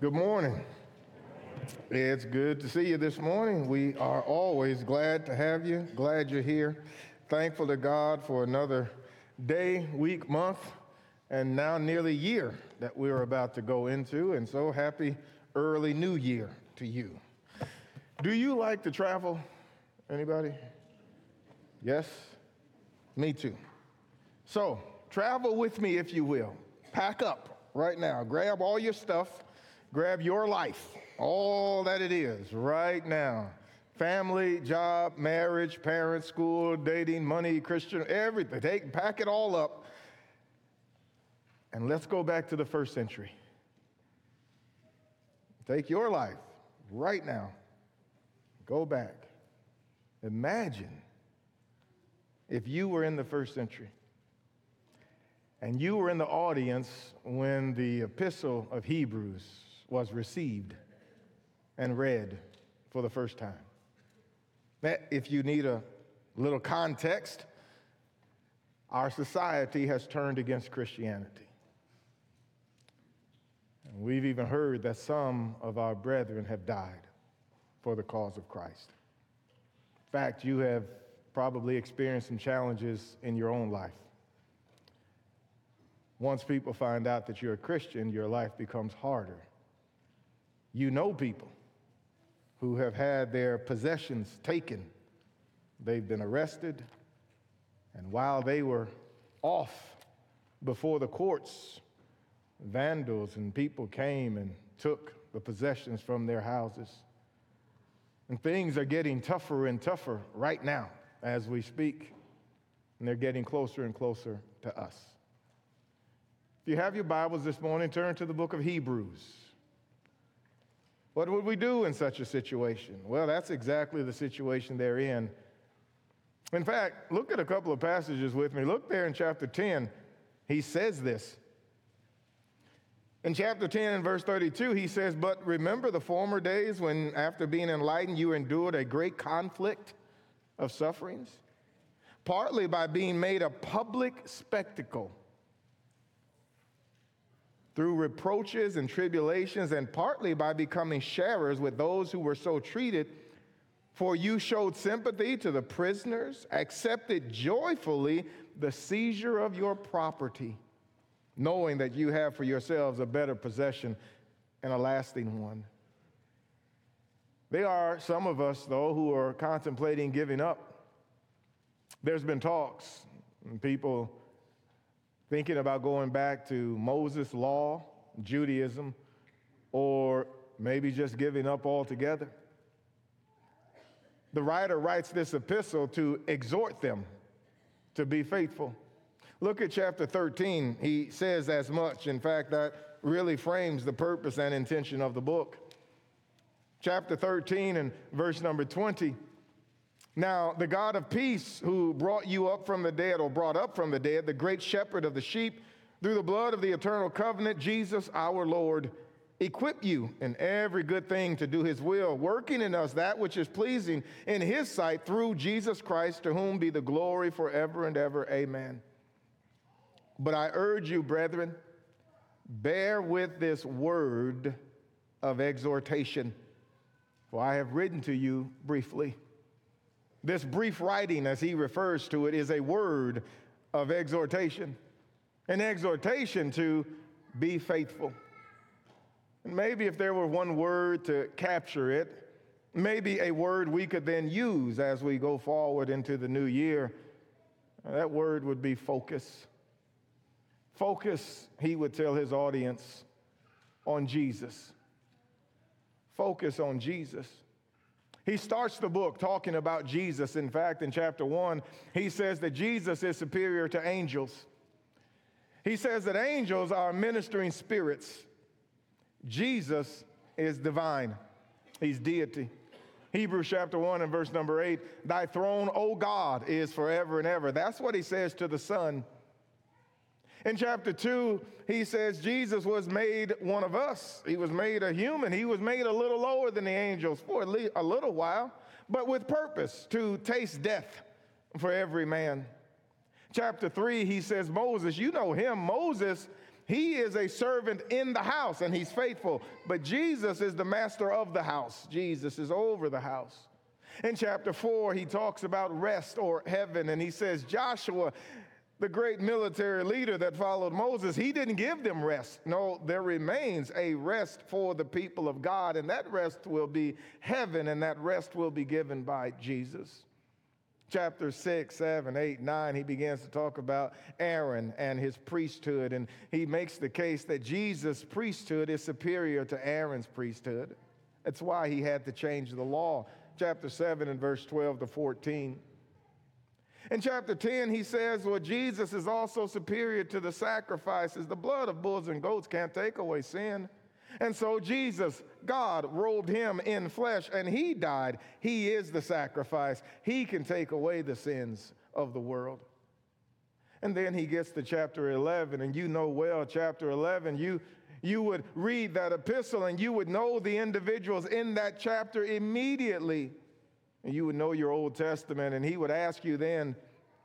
Good morning. It's good to see you this morning. We are always glad to have you, glad you're here. Thankful to God for another day, week, month, and now nearly year that we're about to go into. And so happy early new year to you. Do you like to travel? Anybody? Yes? Me too. So, travel with me if you will. Pack up right now. Grab all your stuff Grab your life, all that it is, right now family, job, marriage, parents, school, dating, money, Christian, everything. Take, pack it all up. And let's go back to the first century. Take your life right now. Go back. Imagine if you were in the first century and you were in the audience when the epistle of Hebrews was received and read for the first time. If you need a little context, our society has turned against Christianity. And we've even heard that some of our brethren have died for the cause of Christ. In fact, you have probably experienced some challenges in your own life. Once people find out that you're a Christian, your life becomes harder you know people who have had their possessions taken. They've been arrested, and while they were off before the courts, vandals and people came and took the possessions from their houses. And things are getting tougher and tougher right now as we speak, and they're getting closer and closer to us. If you have your Bibles this morning, turn to the book of Hebrews. What would we do in such a situation? Well, that's exactly the situation they're in. In fact, look at a couple of passages with me. Look there in chapter 10. He says this. In chapter 10 and verse 32, he says, But remember the former days when, after being enlightened, you endured a great conflict of sufferings, partly by being made a public spectacle through reproaches and tribulations, and partly by becoming sharers with those who were so treated. For you showed sympathy to the prisoners, accepted joyfully the seizure of your property, knowing that you have for yourselves a better possession and a lasting one. There are some of us, though, who are contemplating giving up. There's been talks, and people thinking about going back to Moses' law, Judaism, or maybe just giving up altogether. The writer writes this epistle to exhort them to be faithful. Look at chapter 13. He says as much. In fact, that really frames the purpose and intention of the book. Chapter 13 and verse number 20. Now, the God of peace, who brought you up from the dead, or brought up from the dead, the great shepherd of the sheep, through the blood of the eternal covenant, Jesus our Lord, equip you in every good thing to do his will, working in us that which is pleasing in his sight through Jesus Christ, to whom be the glory forever and ever. Amen. But I urge you, brethren, bear with this word of exhortation, for I have written to you briefly. This brief writing, as he refers to it, is a word of exhortation, an exhortation to be faithful. And maybe if there were one word to capture it, maybe a word we could then use as we go forward into the new year, that word would be focus. Focus, he would tell his audience, on Jesus. Focus on Jesus. He starts the book talking about Jesus. In fact, in chapter one, he says that Jesus is superior to angels. He says that angels are ministering spirits. Jesus is divine, he's deity. Hebrews chapter 1 and verse number 8 Thy throne, O God, is forever and ever. That's what he says to the Son. In chapter 2, he says Jesus was made one of us. He was made a human. He was made a little lower than the angels for a little while, but with purpose to taste death for every man. Chapter 3, he says, Moses, you know him. Moses, He is a servant in the house and he's faithful, but Jesus is the master of the house. Jesus is over the house. In chapter 4, he talks about rest or heaven, and he says, Joshua, the great military leader that followed Moses, he didn't give them rest. No, there remains a rest for the people of God, and that rest will be heaven, and that rest will be given by Jesus. Chapter 6, 7, 8, 9, he begins to talk about Aaron and his priesthood, and he makes the case that Jesus' priesthood is superior to Aaron's priesthood. That's why he had to change the law. Chapter 7 and verse 12 to 14. In chapter 10, he says, Well, Jesus is also superior to the sacrifices. The blood of bulls and goats can't take away sin. And so Jesus, God, robed him in flesh and he died. He is the sacrifice. He can take away the sins of the world. And then he gets to chapter 11, and you know well, chapter 11, you, you would read that epistle and you would know the individuals in that chapter immediately and you would know your Old Testament, and he would ask you then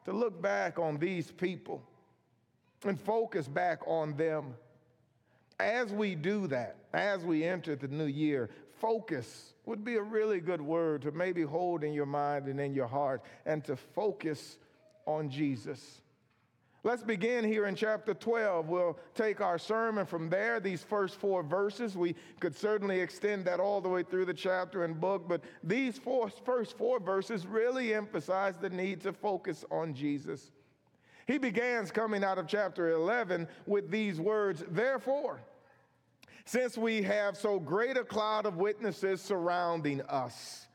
to look back on these people and focus back on them. As we do that, as we enter the new year, focus would be a really good word to maybe hold in your mind and in your heart and to focus on Jesus. Let's begin here in chapter 12. We'll take our sermon from there, these first four verses. We could certainly extend that all the way through the chapter and book, but these four, first four verses really emphasize the need to focus on Jesus. He begins coming out of chapter 11 with these words Therefore, since we have so great a cloud of witnesses surrounding us,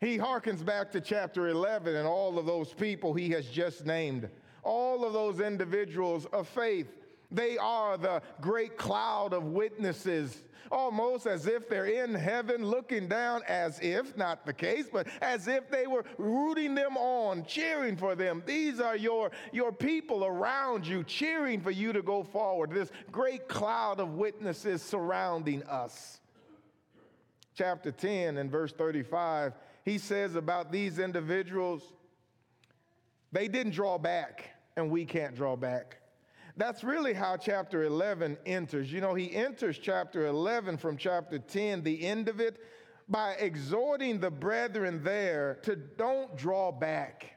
he harkens back to chapter 11 and all of those people he has just named all of those individuals of faith. They are the great cloud of witnesses, almost as if they're in heaven looking down, as if, not the case, but as if they were rooting them on, cheering for them. These are your, your people around you, cheering for you to go forward. This great cloud of witnesses surrounding us. Chapter 10 and verse 35, he says about these individuals, they didn't draw back and we can't draw back. That's really how chapter 11 enters. You know, he enters chapter 11 from chapter 10, the end of it, by exhorting the brethren there to don't draw back.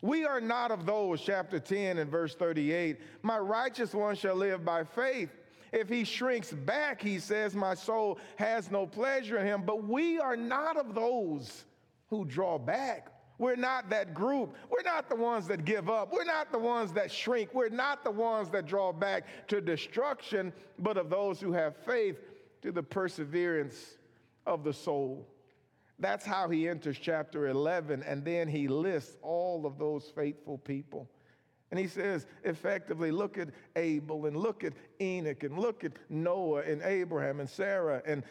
We are not of those, chapter 10 and verse 38. My righteous one shall live by faith. If he shrinks back, he says, My soul has no pleasure in him. But we are not of those who draw back. We're not that group. We're not the ones that give up. We're not the ones that shrink. We're not the ones that draw back to destruction, but of those who have faith to the perseverance of the soul. That's how he enters chapter 11, and then he lists all of those faithful people. And he says, effectively, look at Abel and look at Enoch and look at Noah and Abraham and Sarah and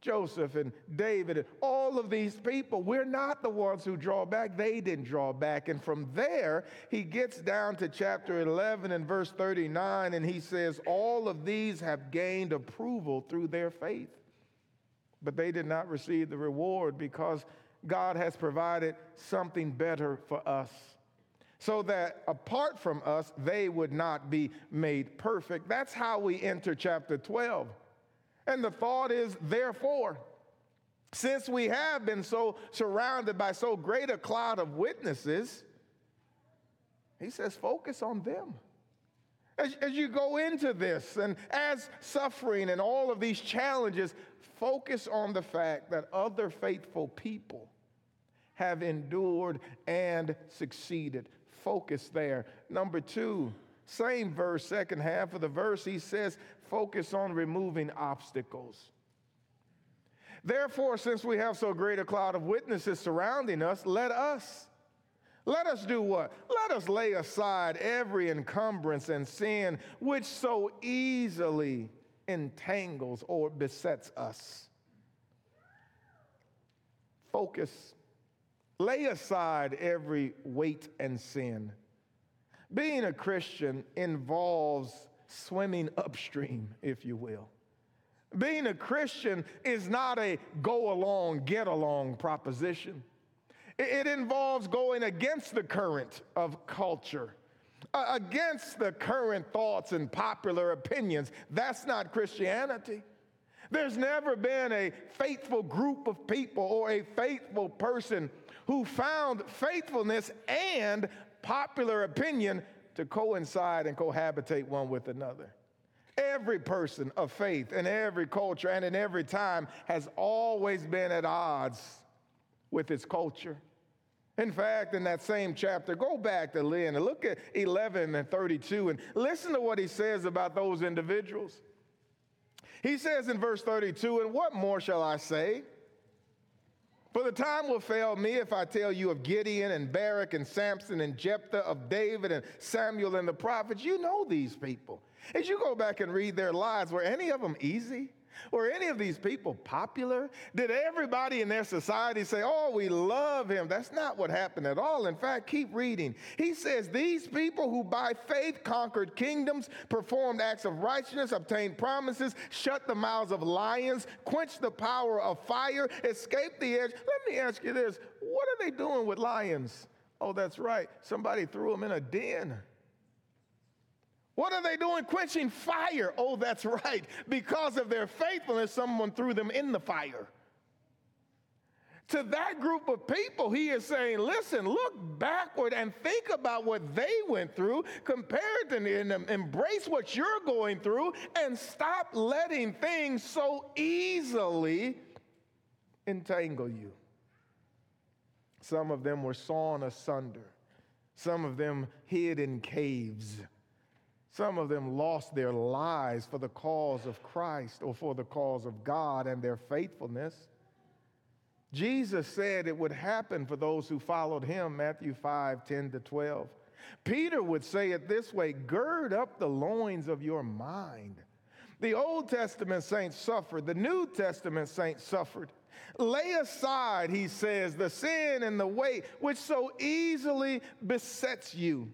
Joseph and David and all of these people, we're not the ones who draw back. They didn't draw back. And from there, he gets down to chapter 11 and verse 39, and he says, All of these have gained approval through their faith. But they did not receive the reward because God has provided something better for us. So that apart from us, they would not be made perfect. That's how we enter chapter 12. And the thought is, therefore, since we have been so surrounded by so great a cloud of witnesses, he says, focus on them. As, as, you go into this and as suffering and all of these challenges, focus on the fact that other faithful people have endured and succeeded. Focus there. Number two, same verse, second half of the verse, he says, focus on removing obstacles. Therefore, since we have so great a cloud of witnesses surrounding us, let us, let us do what? Let us lay aside every encumbrance and sin which so easily entangles or besets us. Focus. Lay aside every weight and sin. Being a Christian involves swimming upstream, if you will. Being a Christian is not a go along, get along proposition. It involves going against the current of culture. against the current thoughts and popular opinions. That's not Christianity. There's never been a faithful group of people or a faithful person who found faithfulness and popular opinion to coincide and cohabitate one with another. Every person of faith in every culture and in every time has always been at odds with its culture. In fact, in that same chapter, go back to Lynn and look at 11 and 32 and listen to what he says about those individuals. He says in verse 32, And what more shall I say? For the time will fail me if I tell you of Gideon and Barak and Samson and Jephthah, of David and Samuel and the prophets. You know these people. As you go back and read their lives, were any of them easy? Were any of these people popular? Did everybody in their society say, Oh, we love him? That's not what happened at all. In fact, keep reading. He says, These people who by faith conquered kingdoms, performed acts of righteousness, obtained promises, shut the mouths of lions, quenched the power of fire, escaped the edge. Let me ask you this what are they doing with lions? Oh, that's right. Somebody threw them in a den. What are they doing? Quenching fire. Oh, that's right. Because of their faithfulness, someone threw them in the fire. To that group of people, he is saying, listen, look backward and think about what they went through, compare it and embrace what you're going through, and stop letting things so easily entangle you. Some of them were sawn asunder, some of them hid in caves. Some of them lost their lives for the cause of Christ or for the cause of God and their faithfulness. Jesus said it would happen for those who followed him, Matthew 5 10 to 12. Peter would say it this way gird up the loins of your mind. The Old Testament saints suffered, the New Testament saints suffered. Lay aside, he says, the sin and the weight which so easily besets you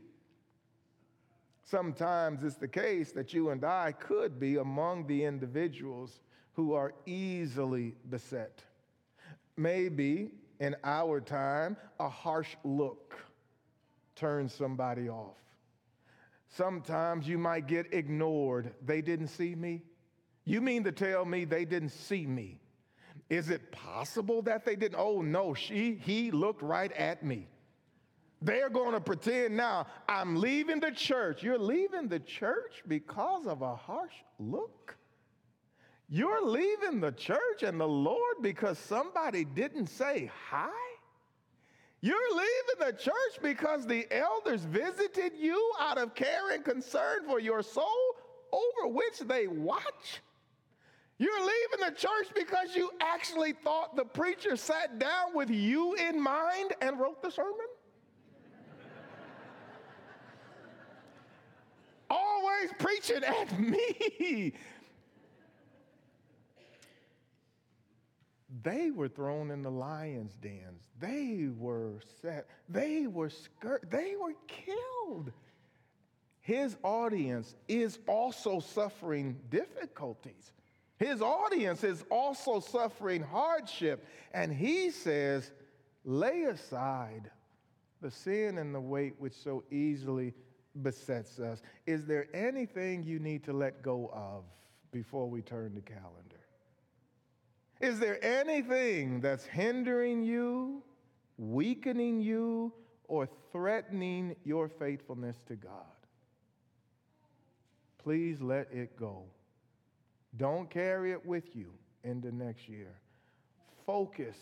Sometimes it's the case that you and I could be among the individuals who are easily beset. Maybe in our time, a harsh look turns somebody off. Sometimes you might get ignored. They didn't see me. You mean to tell me they didn't see me? Is it possible that they didn't? Oh no, she he looked right at me. They're going to pretend now, I'm leaving the church. You're leaving the church because of a harsh look? You're leaving the church and the Lord because somebody didn't say hi? You're leaving the church because the elders visited you out of care and concern for your soul over which they watch? You're leaving the church because you actually thought the preacher sat down with you in mind and wrote the sermon? Preaching at me. They were thrown in the lion's dens. They were set. They were skirt. They were killed. His audience is also suffering difficulties. His audience is also suffering hardship. And he says, lay aside the sin and the weight which so easily besets us. Is there anything you need to let go of before we turn the calendar? Is there anything that's hindering you, weakening you, or threatening your faithfulness to God? Please let it go. Don't carry it with you into next year. Focus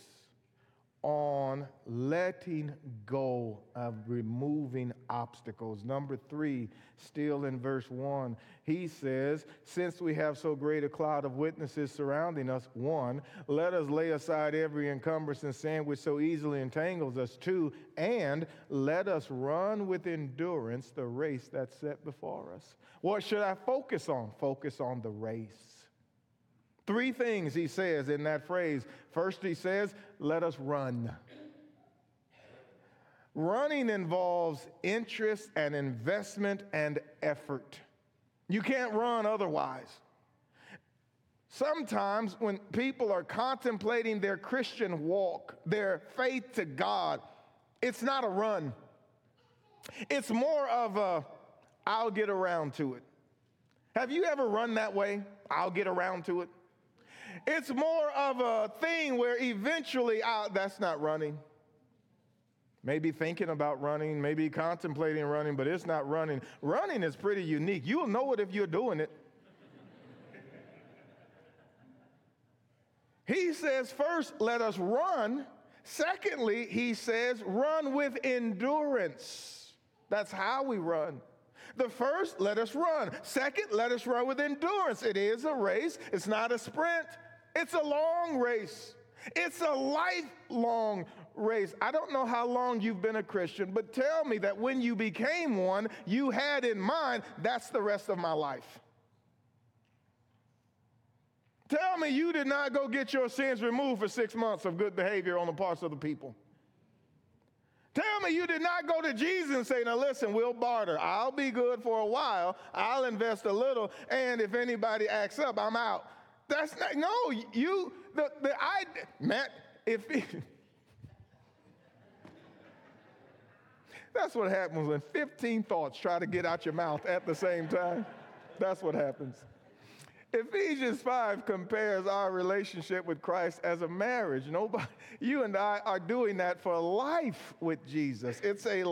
on letting go of removing obstacles. Number three, still in verse one, he says, Since we have so great a cloud of witnesses surrounding us, one, let us lay aside every encumbrance and sin which so easily entangles us, two, and let us run with endurance the race that's set before us. What should I focus on? Focus on the race. Three things he says in that phrase. First, he says, let us run. Running involves interest and investment and effort. You can't run otherwise. Sometimes, when people are contemplating their Christian walk, their faith to God, it's not a run. It's more of a, I'll get around to it. Have you ever run that way? I'll get around to it. It's more of a thing where eventually, I'll, that's not running. Maybe thinking about running, maybe contemplating running, but it's not running. Running is pretty unique. You'll know it if you're doing it. he says, first, let us run. Secondly, he says, run with endurance. That's how we run. The first, let us run. Second, let us run with endurance. It is a race, it's not a sprint, it's a long race. It's a lifelong race. I don't know how long you've been a Christian, but tell me that when you became one, you had in mind, that's the rest of my life. Tell me you did not go get your sins removed for six months of good behavior on the parts of the people. Tell me you did not go to Jesus and say, now listen, we'll barter. I'll be good for a while. I'll invest a little. And if anybody acts up, I'm out. That's not, no, you, the, the, I, Matt, if, that's what happens when 15 thoughts try to get out your mouth at the same time. That's what happens. Ephesians 5 compares our relationship with Christ as a marriage. Nobody, you and I are doing that for life with Jesus. It's a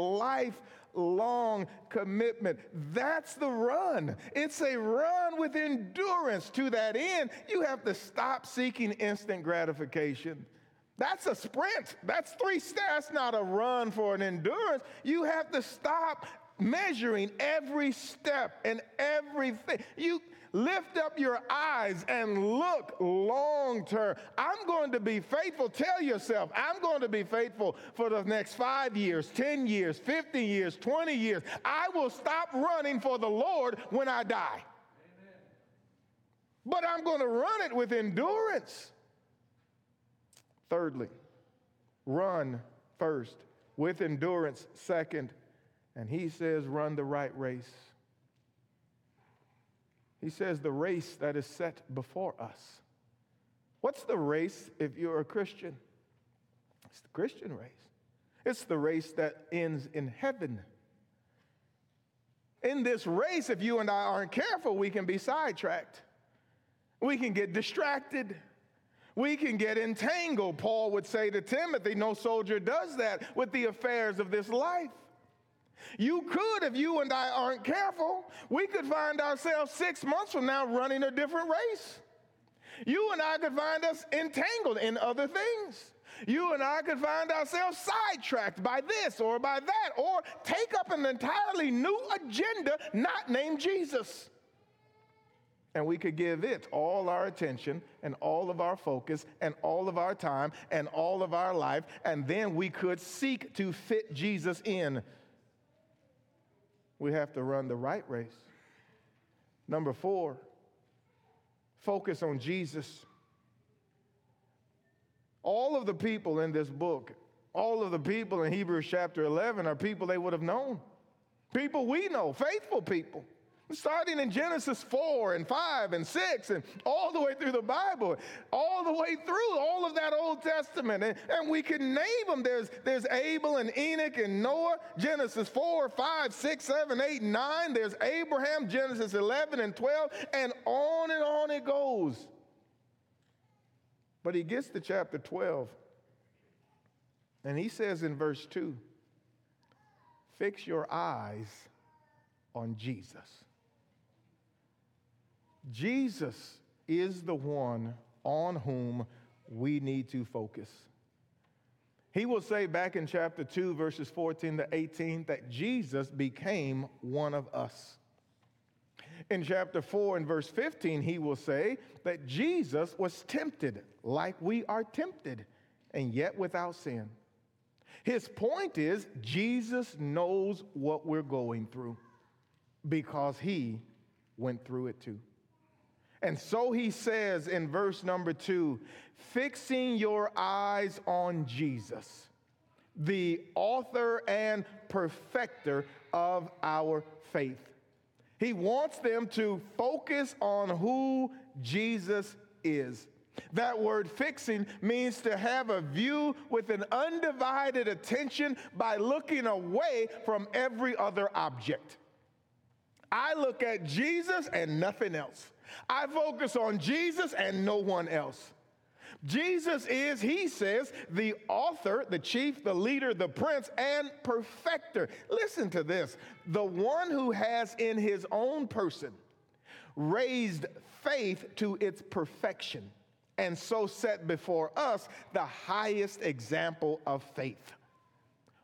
lifelong commitment. That's the run. It's a run with endurance. To that end, you have to stop seeking instant gratification. That's a sprint. That's three steps. That's not a run for an endurance. You have to stop measuring every step and everything. You lift up your eyes and look long term. I'm going to be faithful. Tell yourself, I'm going to be faithful for the next five years, 10 years, 50 years, 20 years. I will stop running for the Lord when I die. But I'm going to run it with endurance. Thirdly, run first with endurance, second. And he says, run the right race. He says, the race that is set before us. What's the race if you're a Christian? It's the Christian race. It's the race that ends in heaven. In this race, if you and I aren't careful, we can be sidetracked. We can get distracted. We can get entangled. Paul would say to Timothy, No soldier does that with the affairs of this life. You could, if you and I aren't careful, we could find ourselves six months from now running a different race. You and I could find us entangled in other things. You and I could find ourselves sidetracked by this or by that, or take up an entirely new agenda not named Jesus. And we could give it all our attention and all of our focus and all of our time and all of our life, and then we could seek to fit Jesus in we have to run the right race. Number four, focus on Jesus. All of the people in this book, all of the people in Hebrews chapter 11 are people they would have known. People we know, faithful people starting in Genesis 4 and 5 and 6 and all the way through the Bible, all the way through all of that Old Testament. And, and we can name them. There's, there's Abel and Enoch and Noah, Genesis 4, 5, 6, 7, 8, 9. There's Abraham, Genesis 11 and 12, and on and on it goes. But he gets to chapter 12, and he says in verse 2 Fix your eyes on Jesus. Jesus is the one on whom we need to focus. He will say back in chapter 2, verses 14 to 18, that Jesus became one of us. In chapter 4 and verse 15, he will say that Jesus was tempted like we are tempted, and yet without sin. His point is, Jesus knows what we're going through because he went through it too. And so he says in verse number two, fixing your eyes on Jesus, the author and perfecter of our faith. He wants them to focus on who Jesus is. That word fixing means to have a view with an undivided attention by looking away from every other object. I look at Jesus and nothing else. I focus on Jesus and no one else. Jesus is, he says, the author, the chief, the leader, the prince, and perfecter. Listen to this the one who has in his own person raised faith to its perfection, and so set before us the highest example of faith.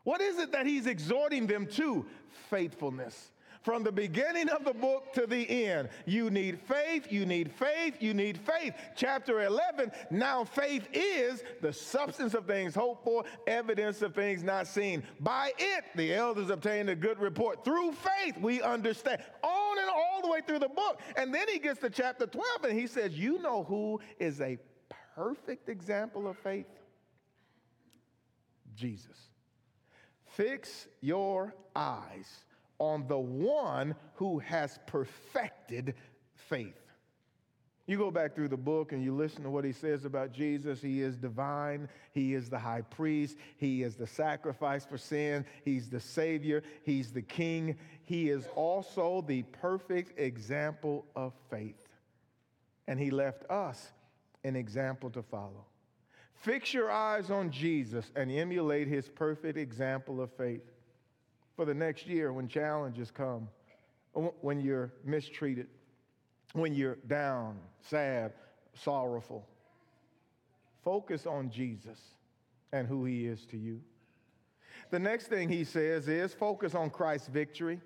What is it that he's exhorting them to? Faithfulness. From the beginning of the book to the end, you need faith, you need faith, you need faith. Chapter 11, now faith is the substance of things hoped for, evidence of things not seen. By it, the elders obtained a good report. Through faith, we understand. On and all the way through the book. And then he gets to chapter 12 and he says, You know who is a perfect example of faith? Jesus. Fix your eyes on the one who has perfected faith. You go back through the book and you listen to what he says about Jesus. He is divine. He is the high priest. He is the sacrifice for sin. He's the Savior. He's the King. He is also the perfect example of faith. And he left us an example to follow. Fix your eyes on Jesus and emulate his perfect example of faith for the next year when challenges come, uh, when you're mistreated, when you're down, sad, sorrowful. Focus on Jesus and who he is to you. The next thing he says is focus on Christ's victory.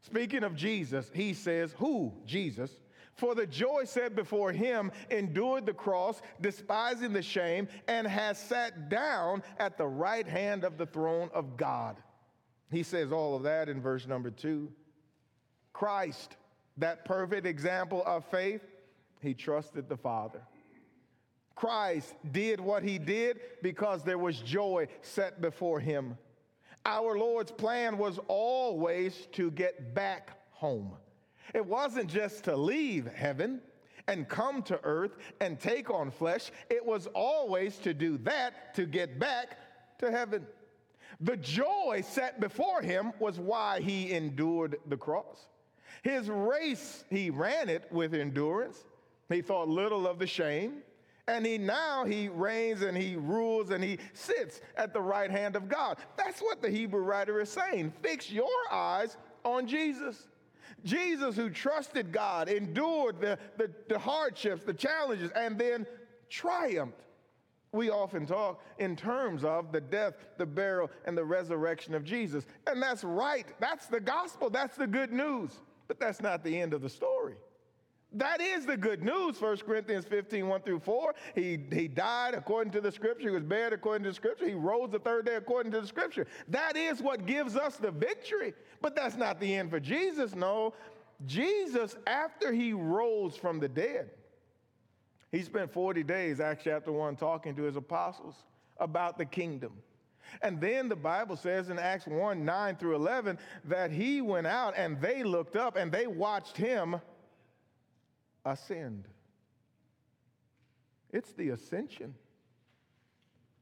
Speaking of Jesus, he says, Who? Jesus. For the joy set before him endured the cross, despising the shame, and has sat down at the right hand of the throne of God. He says all of that in verse number two. Christ, that perfect example of faith, he trusted the Father. Christ did what he did because there was joy set before him. Our Lord's plan was always to get back home. It wasn't just to leave heaven and come to earth and take on flesh, it was always to do that to get back to heaven. The joy set before him was why he endured the cross. His race, he ran it with endurance. He thought little of the shame. And he now he reigns and he rules and he sits at the right hand of God. That's what the Hebrew writer is saying. Fix your eyes on Jesus. Jesus, who trusted God, endured the, the, the hardships, the challenges, and then triumphed we often talk in terms of the death, the burial, and the resurrection of Jesus. And that's right. That's the gospel. That's the good news. But that's not the end of the story. That is the good news, 1 Corinthians 15, 1 through 4. He, he died according to the scripture. He was buried according to the scripture. He rose the third day according to the scripture. That is what gives us the victory. But that's not the end for Jesus. No. Jesus, after he rose from the dead, he spent 40 days, Acts chapter 1, talking to his apostles about the kingdom. And then the Bible says in Acts 1 9 through 11 that he went out and they looked up and they watched him ascend. It's the ascension.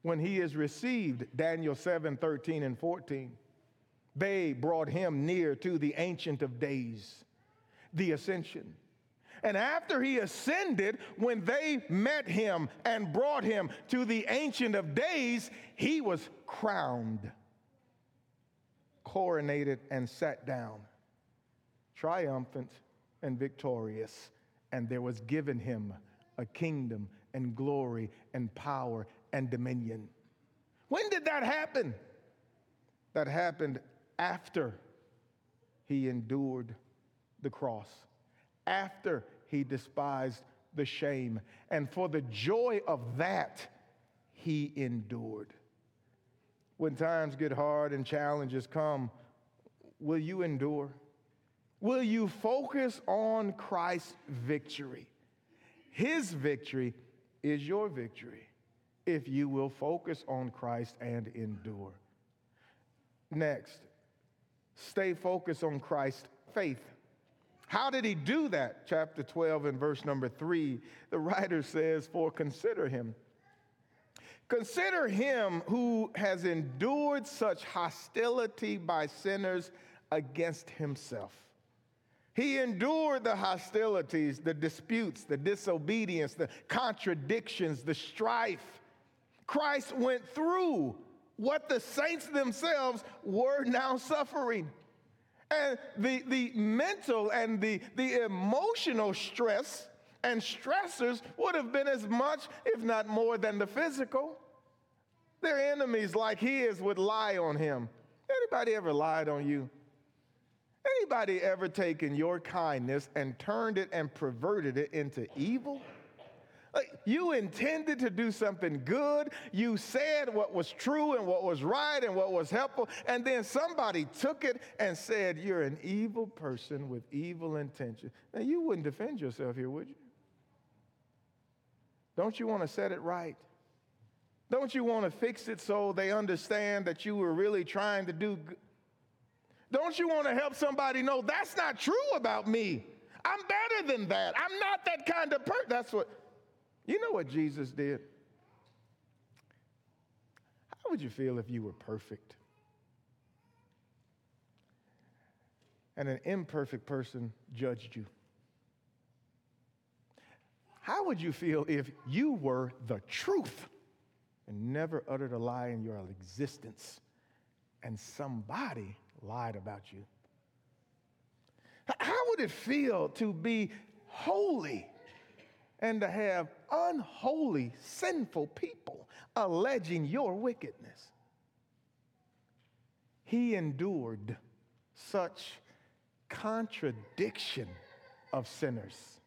When he is received, Daniel 7 13 and 14, they brought him near to the Ancient of Days, the ascension. And after he ascended, when they met him and brought him to the Ancient of Days, he was crowned, coronated, and sat down, triumphant and victorious. And there was given him a kingdom and glory and power and dominion. When did that happen? That happened after he endured the cross after he despised the shame. And for the joy of that, he endured. When times get hard and challenges come, will you endure? Will you focus on Christ's victory? His victory is your victory if you will focus on Christ and endure. Next, stay focused on Christ's faith. How did he do that? Chapter 12 and verse number 3, the writer says, For consider him. Consider him who has endured such hostility by sinners against himself. He endured the hostilities, the disputes, the disobedience, the contradictions, the strife. Christ went through what the saints themselves were now suffering. And the, the mental and the, the emotional stress and stressors would have been as much, if not more, than the physical. Their enemies, like his, would lie on him. Anybody ever lied on you? Anybody ever taken your kindness and turned it and perverted it into evil? Like you intended to do something good. You said what was true and what was right and what was helpful. And then somebody took it and said, You're an evil person with evil intention. Now, you wouldn't defend yourself here, would you? Don't you want to set it right? Don't you want to fix it so they understand that you were really trying to do good? Don't you want to help somebody know that's not true about me? I'm better than that. I'm not that kind of person. That's what, you know what Jesus did? How would you feel if you were perfect? And an imperfect person judged you? How would you feel if you were the truth and never uttered a lie in your existence and somebody lied about you? How would it feel to be holy and to have unholy, sinful people alleging your wickedness? He endured such contradiction of sinners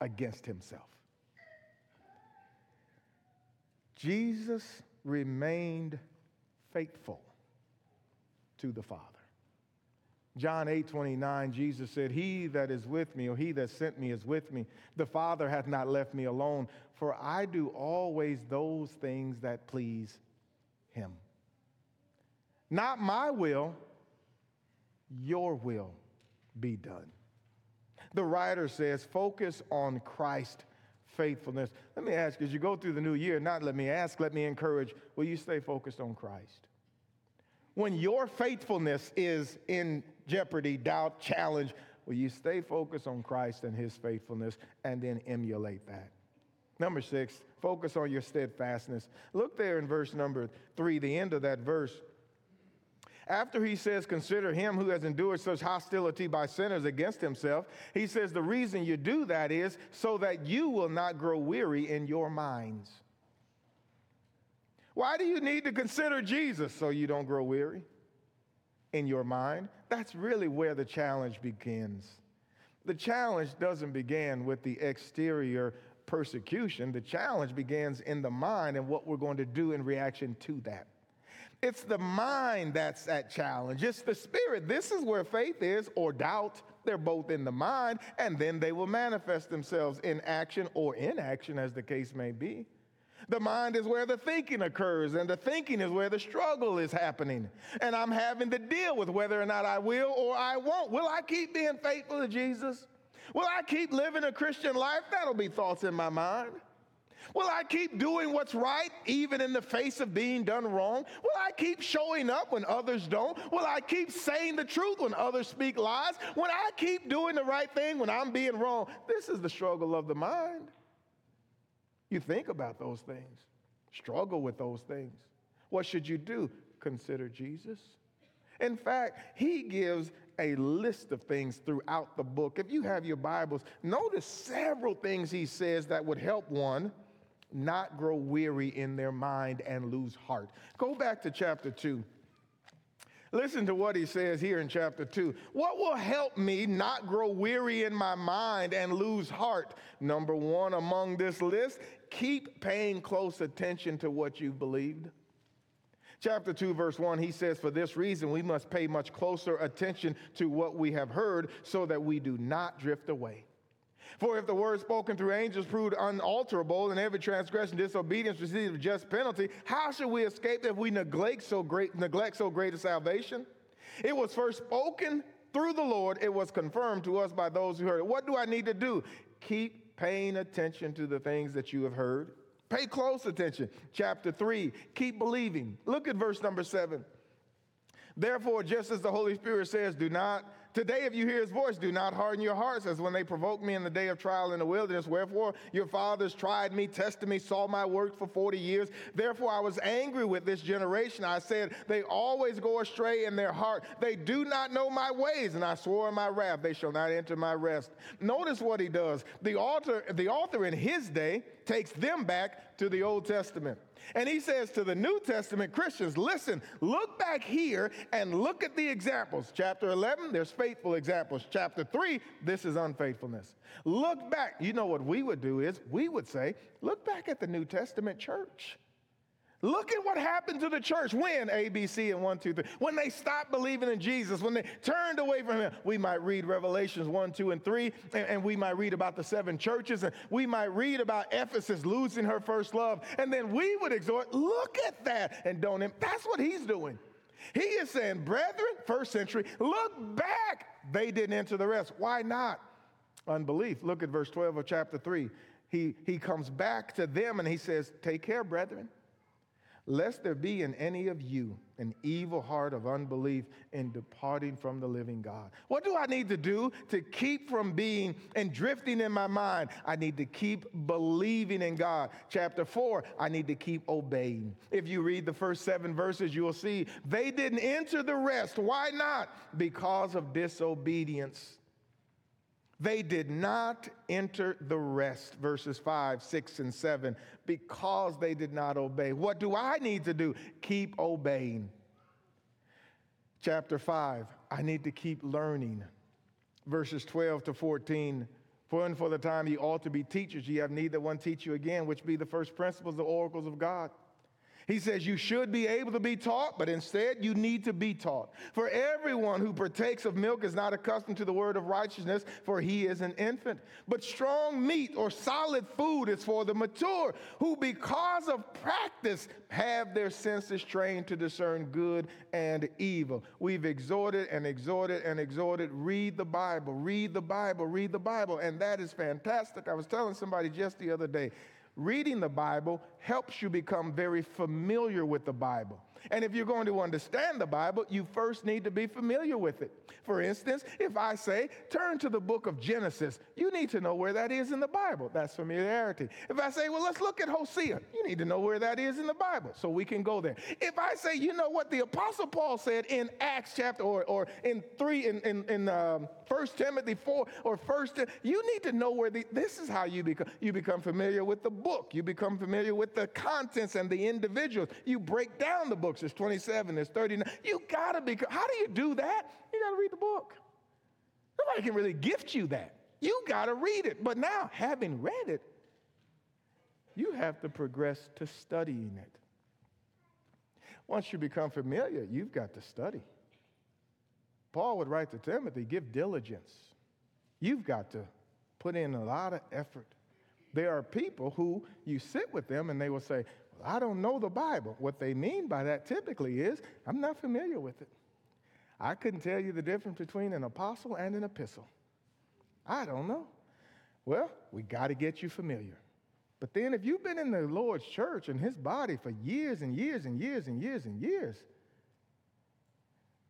against himself. Jesus remained faithful to the Father. John 8 29, Jesus said, He that is with me, or he that sent me, is with me. The Father hath not left me alone, for I do always those things that please him. Not my will, your will be done. The writer says, focus on Christ faithfulness. Let me ask, as you go through the new year, not let me ask, let me encourage, will you stay focused on Christ? When your faithfulness is in jeopardy, doubt, challenge, will you stay focused on Christ and his faithfulness and then emulate that? Number six, focus on your steadfastness. Look there in verse number three, the end of that verse. After he says, Consider him who has endured such hostility by sinners against himself, he says, The reason you do that is so that you will not grow weary in your minds. Why do you need to consider Jesus so you don't grow weary in your mind? That's really where the challenge begins. The challenge doesn't begin with the exterior persecution, the challenge begins in the mind and what we're going to do in reaction to that. It's the mind that's at challenge. It's the spirit. This is where faith is or doubt. They're both in the mind, and then they will manifest themselves in action or inaction, as the case may be. The mind is where the thinking occurs, and the thinking is where the struggle is happening. And I'm having to deal with whether or not I will or I won't. Will I keep being faithful to Jesus? Will I keep living a Christian life? That'll be thoughts in my mind. Will I keep doing what's right even in the face of being done wrong? Will I keep showing up when others don't? Will I keep saying the truth when others speak lies? Will I keep doing the right thing when I'm being wrong? This is the struggle of the mind. You think about those things, struggle with those things. What should you do? Consider Jesus. In fact, he gives a list of things throughout the book. If you have your Bibles, notice several things he says that would help one not grow weary in their mind and lose heart. Go back to chapter 2. Listen to what he says here in chapter 2. What will help me not grow weary in my mind and lose heart? Number one among this list, keep paying close attention to what you've believed. Chapter 2, verse 1, he says, For this reason, we must pay much closer attention to what we have heard so that we do not drift away. For if the word spoken through angels proved unalterable, and every transgression, disobedience received a just penalty, how should we escape if we neglect so great, neglect so great a salvation? It was first spoken through the Lord, it was confirmed to us by those who heard it. What do I need to do? Keep paying attention to the things that you have heard. Pay close attention. Chapter 3, keep believing. Look at verse number 7. Therefore, just as the Holy Spirit says, do not Today, if you hear his voice, do not harden your hearts as when they provoked me in the day of trial in the wilderness. Wherefore, your fathers tried me, tested me, saw my work for 40 years. Therefore, I was angry with this generation. I said, They always go astray in their heart. They do not know my ways. And I swore in my wrath, They shall not enter my rest. Notice what he does. The author, the author in his day takes them back to the Old Testament. And he says to the New Testament Christians, listen, look back here and look at the examples. Chapter 11, there's faithful examples. Chapter 3, this is unfaithfulness. Look back. You know what we would do is we would say, look back at the New Testament church. Look at what happened to the church when ABC and 1, 2, 3, when they stopped believing in Jesus, when they turned away from him. We might read Revelations 1, 2, and 3, and, and, we might read about the seven churches, and we might read about Ephesus losing her first love, and then we would exhort, look at that, and don't. That's what he's doing. He is saying, brethren, first century, look back. They didn't enter the rest. Why not? Unbelief. Look at verse 12 of chapter 3. He, he comes back to them and he says, Take care, brethren lest there be in any of you an evil heart of unbelief in departing from the living God. What do I need to do to keep from being and drifting in my mind? I need to keep believing in God. Chapter 4, I need to keep obeying. If you read the first seven verses, you will see they didn't enter the rest. Why not? Because of disobedience. They did not enter the rest, verses 5, 6, and 7, because they did not obey. What do I need to do? Keep obeying. Chapter 5, I need to keep learning. Verses 12 to 14, for and for the time ye ought to be teachers, ye have need that one teach you again, which be the first principles, the oracles of God. He says you should be able to be taught, but instead you need to be taught. For everyone who partakes of milk is not accustomed to the word of righteousness, for he is an infant. But strong meat or solid food is for the mature, who because of practice have their senses trained to discern good and evil. We've exhorted and exhorted and exhorted read the Bible, read the Bible, read the Bible. And that is fantastic. I was telling somebody just the other day reading the Bible helps you become very familiar with the Bible. And if you're going to understand the Bible, you first need to be familiar with it. For instance, if I say, turn to the book of Genesis, you need to know where that is in the Bible. That's familiarity. If I say, well, let's look at Hosea, you need to know where that is in the Bible so we can go there. If I say, you know what the Apostle Paul said in Acts chapter or, or in 3, in, in, in um, 1 Timothy 4 or 1, you need to know where the, this is how you become, you become familiar with the book. You become familiar with the contents and the individuals. You break down the books. There's 27, there's 39. You gotta be, how do you do that? You gotta read the book. Nobody can really gift you that. You got to read it. But now, having read it, you have to progress to studying it. Once you become familiar, you've got to study. Paul would write to Timothy give diligence. You've got to put in a lot of effort. There are people who you sit with them and they will say, I don't know the Bible. What they mean by that typically is, I'm not familiar with it. I couldn't tell you the difference between an apostle and an epistle. I don't know. Well, we got to get you familiar. But then, if you've been in the Lord's church and his body for years and years and years and years and years,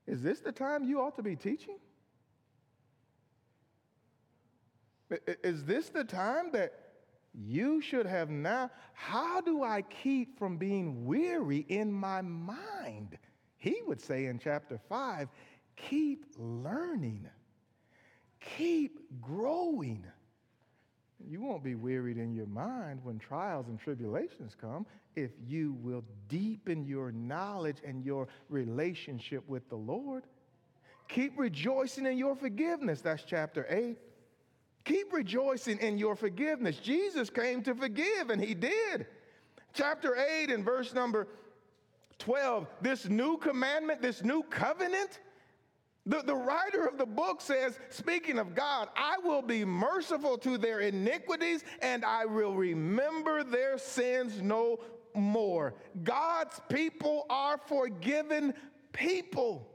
is this the time you ought to be teaching? Is this the time that you should have now? How do I keep from being weary in my mind? He would say in chapter 5 keep learning, keep growing. You won't be wearied in your mind when trials and tribulations come if you will deepen your knowledge and your relationship with the Lord. Keep rejoicing in your forgiveness. That's chapter 8. Keep rejoicing in your forgiveness. Jesus came to forgive, and he did. Chapter 8 and verse number 12, this new commandment, this new covenant, the, the writer of the book says, speaking of God, I will be merciful to their iniquities and I will remember their sins no more. God's people are forgiven people.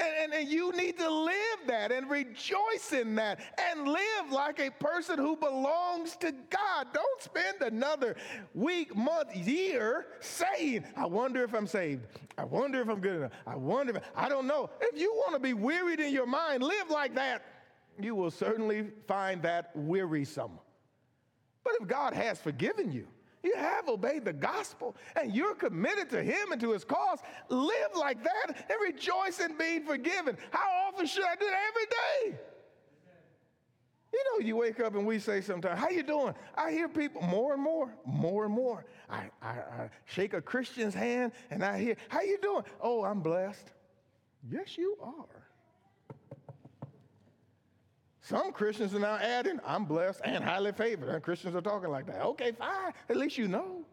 And, and, and, you need to live that and rejoice in that and live like a person who belongs to God. Don't spend another week, month, year saying, I wonder if I'm saved. I wonder if I'm good enough. I wonder if I don't know. If you want to be wearied in your mind, live like that. You will certainly find that wearisome. But if God has forgiven you, you have obeyed the gospel and you're committed to Him and to His cause. Live like that and rejoice in being forgiven. How often should I do that? Every day. You know, you wake up and we say sometimes, "How you doing?" I hear people more and more, more and more. I, I, I shake a Christian's hand and I hear, "How you doing?" Oh, I'm blessed. Yes, you are. Some Christians are now adding, I'm blessed and highly favored. And Christians are talking like that. Okay, fine. At least you know.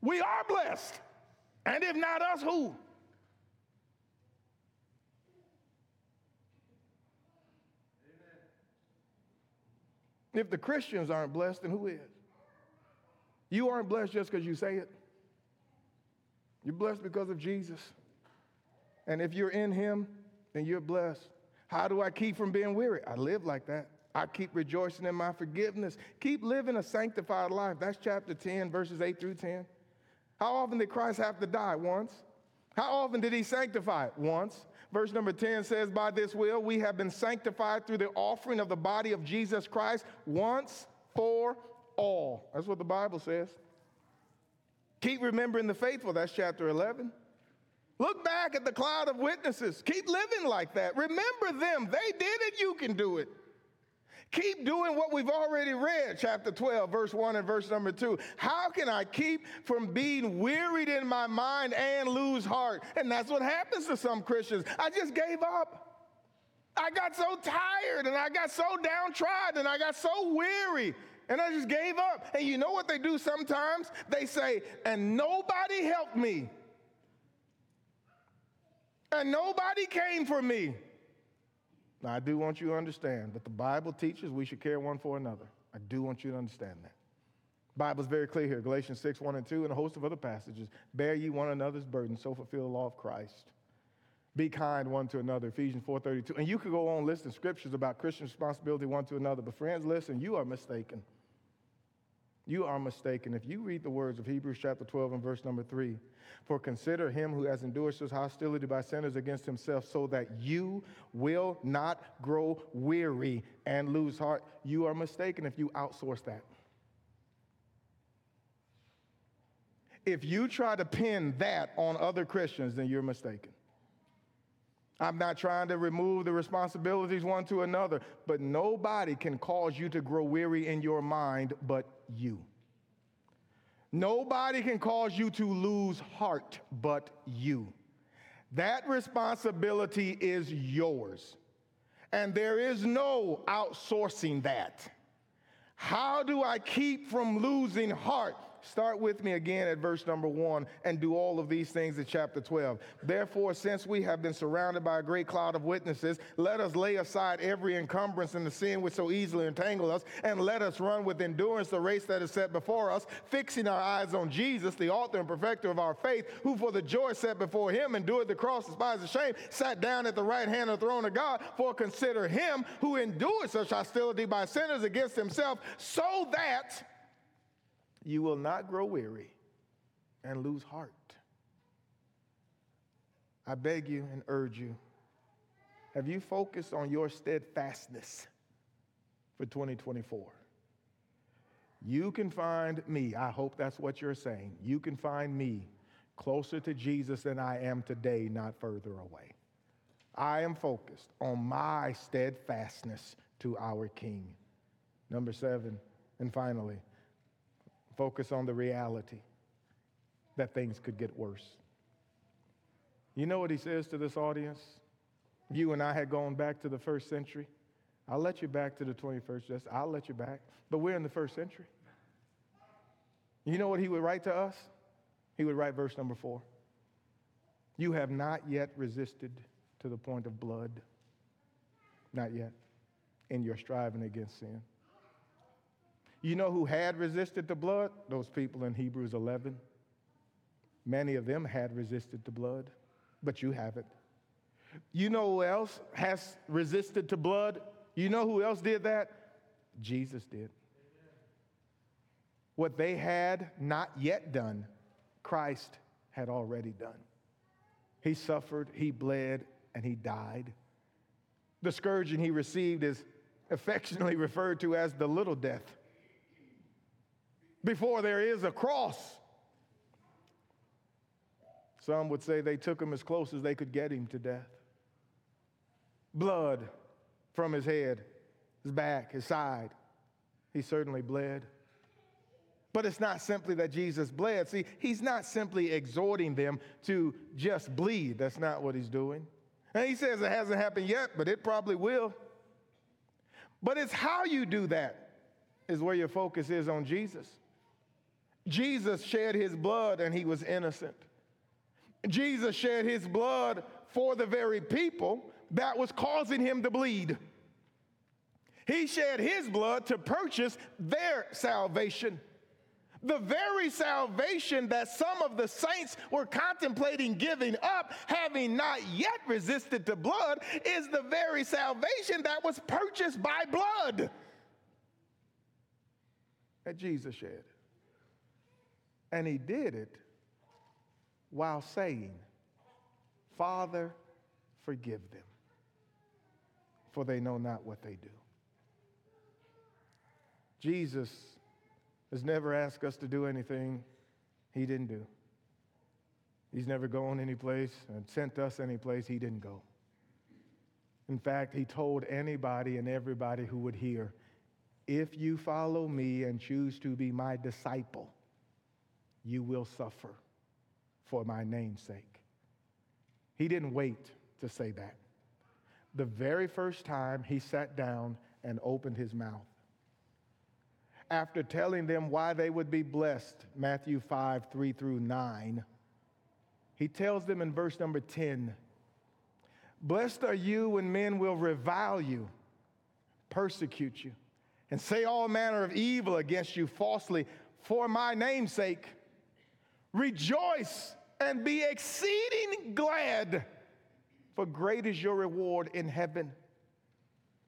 We are blessed. And if not us, who? If the Christians aren't blessed, then who is? You aren't blessed just because you say it. You're blessed because of Jesus. And if you're in Him, then you're blessed. How do I keep from being weary? I live like that. I keep rejoicing in my forgiveness. Keep living a sanctified life. That's chapter 10, verses 8 through 10. How often did Christ have to die? Once. How often did he sanctify? Once. Verse number 10 says, By this will we have been sanctified through the offering of the body of Jesus Christ once for all. That's what the Bible says. Keep remembering the faithful. That's chapter 11. Look back at the cloud of witnesses. Keep living like that. Remember them. They did it. You can do it. Keep doing what we've already read, chapter 12, verse 1 and verse number 2. How can I keep from being wearied in my mind and lose heart? And that's what happens to some Christians. I just gave up. I got so tired and I got so downtrodden and I got so weary and I just gave up. And you know what they do sometimes? They say, and nobody helped me and nobody came for me. Now, I do want you to understand that the Bible teaches we should care one for another. I do want you to understand that. The Bible's very clear here Galatians 6, 1 and 2, and a host of other passages. Bear ye one another's burdens, so fulfill the law of Christ. Be kind one to another, Ephesians 4.32. And you could go on listing scriptures about Christian responsibility one to another, but friends, listen, you are mistaken. You are mistaken. If you read the words of Hebrews chapter 12 and verse number 3, for consider him who has endured such hostility by sinners against himself, so that you will not grow weary and lose heart. You are mistaken if you outsource that. If you try to pin that on other Christians, then you're mistaken. I'm not trying to remove the responsibilities one to another, but nobody can cause you to grow weary in your mind but you. Nobody can cause you to lose heart but you. That responsibility is yours. And there is no outsourcing that. How do I keep from losing heart? Start with me again at verse number one and do all of these things in chapter 12. Therefore, since we have been surrounded by a great cloud of witnesses, let us lay aside every encumbrance and the sin which so easily entangle us, and let us run with endurance the race that is set before us, fixing our eyes on Jesus, the author and perfecter of our faith, who for the joy set before him endured the cross, despised the shame, sat down at the right hand of the throne of God. For consider him who endured such hostility by sinners against himself, so that you will not grow weary and lose heart. I beg you and urge you have you focused on your steadfastness for 2024? You can find me, I hope that's what you're saying. You can find me closer to Jesus than I am today, not further away. I am focused on my steadfastness to our King. Number seven, and finally, focus on the reality that things could get worse. You know what he says to this audience? You and I had gone back to the first century. I'll let you back to the 21st, just I'll let you back. But we're in the first century. You know what he would write to us? He would write verse number four. You have not yet resisted to the point of blood. Not yet. In your striving against sin. You know who had resisted the blood? Those people in Hebrews 11. Many of them had resisted the blood, but you haven't. You know who else has resisted to blood? You know who else did that? Jesus did. What they had not yet done, Christ had already done. He suffered, he bled, and he died. The scourging he received is affectionately referred to as the little death. Before there is a cross, some would say they took him as close as they could get him to death. Blood from his head, his back, his side. He certainly bled. But it's not simply that Jesus bled. See, he's not simply exhorting them to just bleed. That's not what he's doing. And he says it hasn't happened yet, but it probably will. But it's how you do that is where your focus is on Jesus. Jesus shed his blood and he was innocent. Jesus shed his blood for the very people that was causing him to bleed. He shed his blood to purchase their salvation. The very salvation that some of the saints were contemplating giving up, having not yet resisted to blood, is the very salvation that was purchased by blood that Jesus shed. And he did it while saying, Father, forgive them, for they know not what they do. Jesus has never asked us to do anything he didn't do. He's never gone any place and sent us any place he didn't go. In fact, he told anybody and everybody who would hear, if you follow me and choose to be my disciple, you will suffer for my name's sake. He didn't wait to say that. The very first time he sat down and opened his mouth, after telling them why they would be blessed, Matthew 5 3 through 9, he tells them in verse number 10 Blessed are you when men will revile you, persecute you, and say all manner of evil against you falsely for my name's sake. Rejoice and be exceeding glad, for great is your reward in heaven.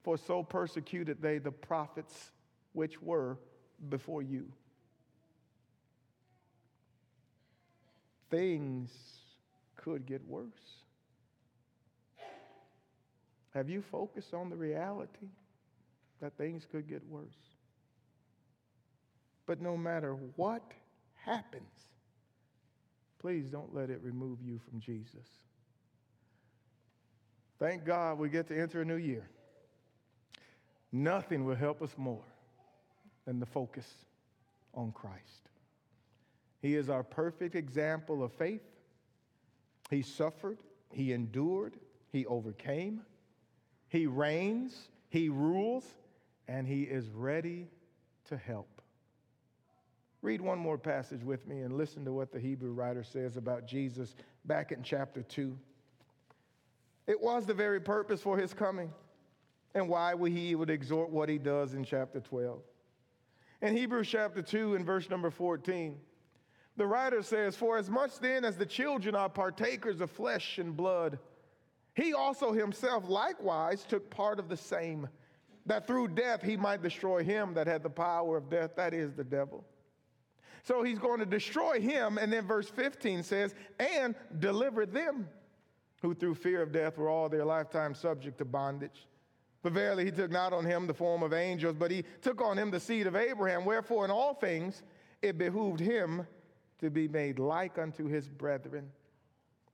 For so persecuted they the prophets which were before you. Things could get worse. Have you focused on the reality that things could get worse? But no matter what happens, please don't let it remove you from Jesus. Thank God we get to enter a new year. Nothing will help us more than the focus on Christ. He is our perfect example of faith. He suffered, he endured, he overcame, he reigns, he rules, and he is ready to help. Read one more passage with me and listen to what the Hebrew writer says about Jesus back in chapter 2. It was the very purpose for his coming and why he would exhort what he does in chapter 12. In Hebrews chapter 2 and verse number 14, the writer says, For as much then as the children are partakers of flesh and blood, he also himself likewise took part of the same, that through death he might destroy him that had the power of death, that is the devil. So he's going to destroy him. And then verse 15 says, and deliver them who through fear of death were all their lifetime subject to bondage. But verily, he took not on him the form of angels, but he took on him the seed of Abraham. Wherefore, in all things, it behooved him to be made like unto his brethren,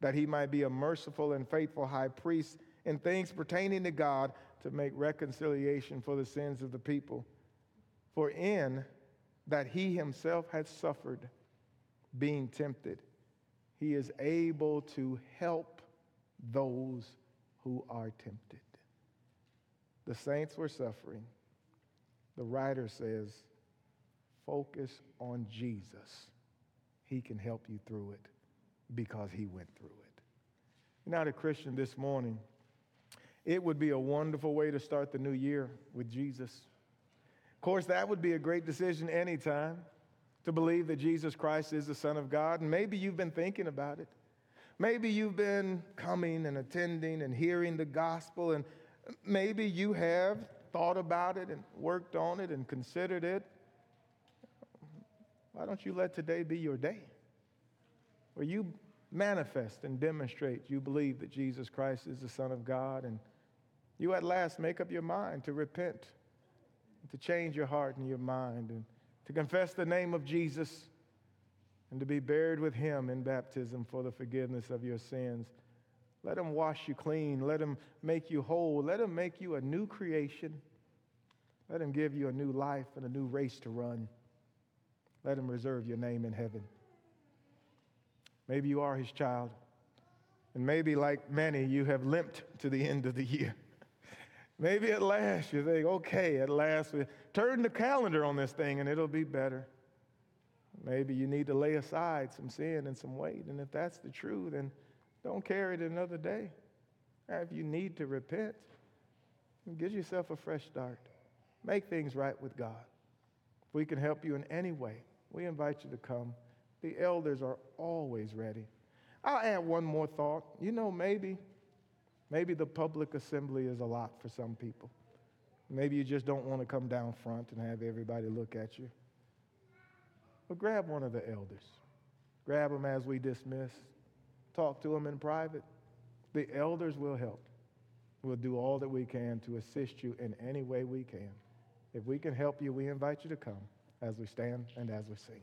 that he might be a merciful and faithful high priest in things pertaining to God to make reconciliation for the sins of the people. For in that he himself had suffered being tempted, he is able to help those who are tempted. The saints were suffering. The writer says, focus on Jesus. He can help you through it because he went through it. Not a Christian this morning. It would be a wonderful way to start the new year with Jesus. Course, that would be a great decision anytime to believe that Jesus Christ is the Son of God. And maybe you've been thinking about it. Maybe you've been coming and attending and hearing the gospel, and maybe you have thought about it and worked on it and considered it. Why don't you let today be your day where you manifest and demonstrate you believe that Jesus Christ is the Son of God and you at last make up your mind to repent, to change your heart and your mind, and to confess the name of Jesus and to be buried with him in baptism for the forgiveness of your sins. Let him wash you clean. Let him make you whole. Let him make you a new creation. Let him give you a new life and a new race to run. Let him reserve your name in heaven. Maybe you are his child. And maybe, like many, you have limped to the end of the year. Maybe at last you think, okay, at last, we turn the calendar on this thing and it'll be better. Maybe you need to lay aside some sin and some weight. And if that's the truth, then don't carry it another day. If you need to repent, give yourself a fresh start. Make things right with God. If we can help you in any way, we invite you to come. The elders are always ready. I'll add one more thought. You know, maybe, maybe the public assembly is a lot for some people. Maybe you just don't want to come down front and have everybody look at you. But grab one of the elders. Grab them as we dismiss. Talk to them in private. The elders will help. We'll do all that we can to assist you in any way we can. If we can help you, we invite you to come as we stand and as we sing.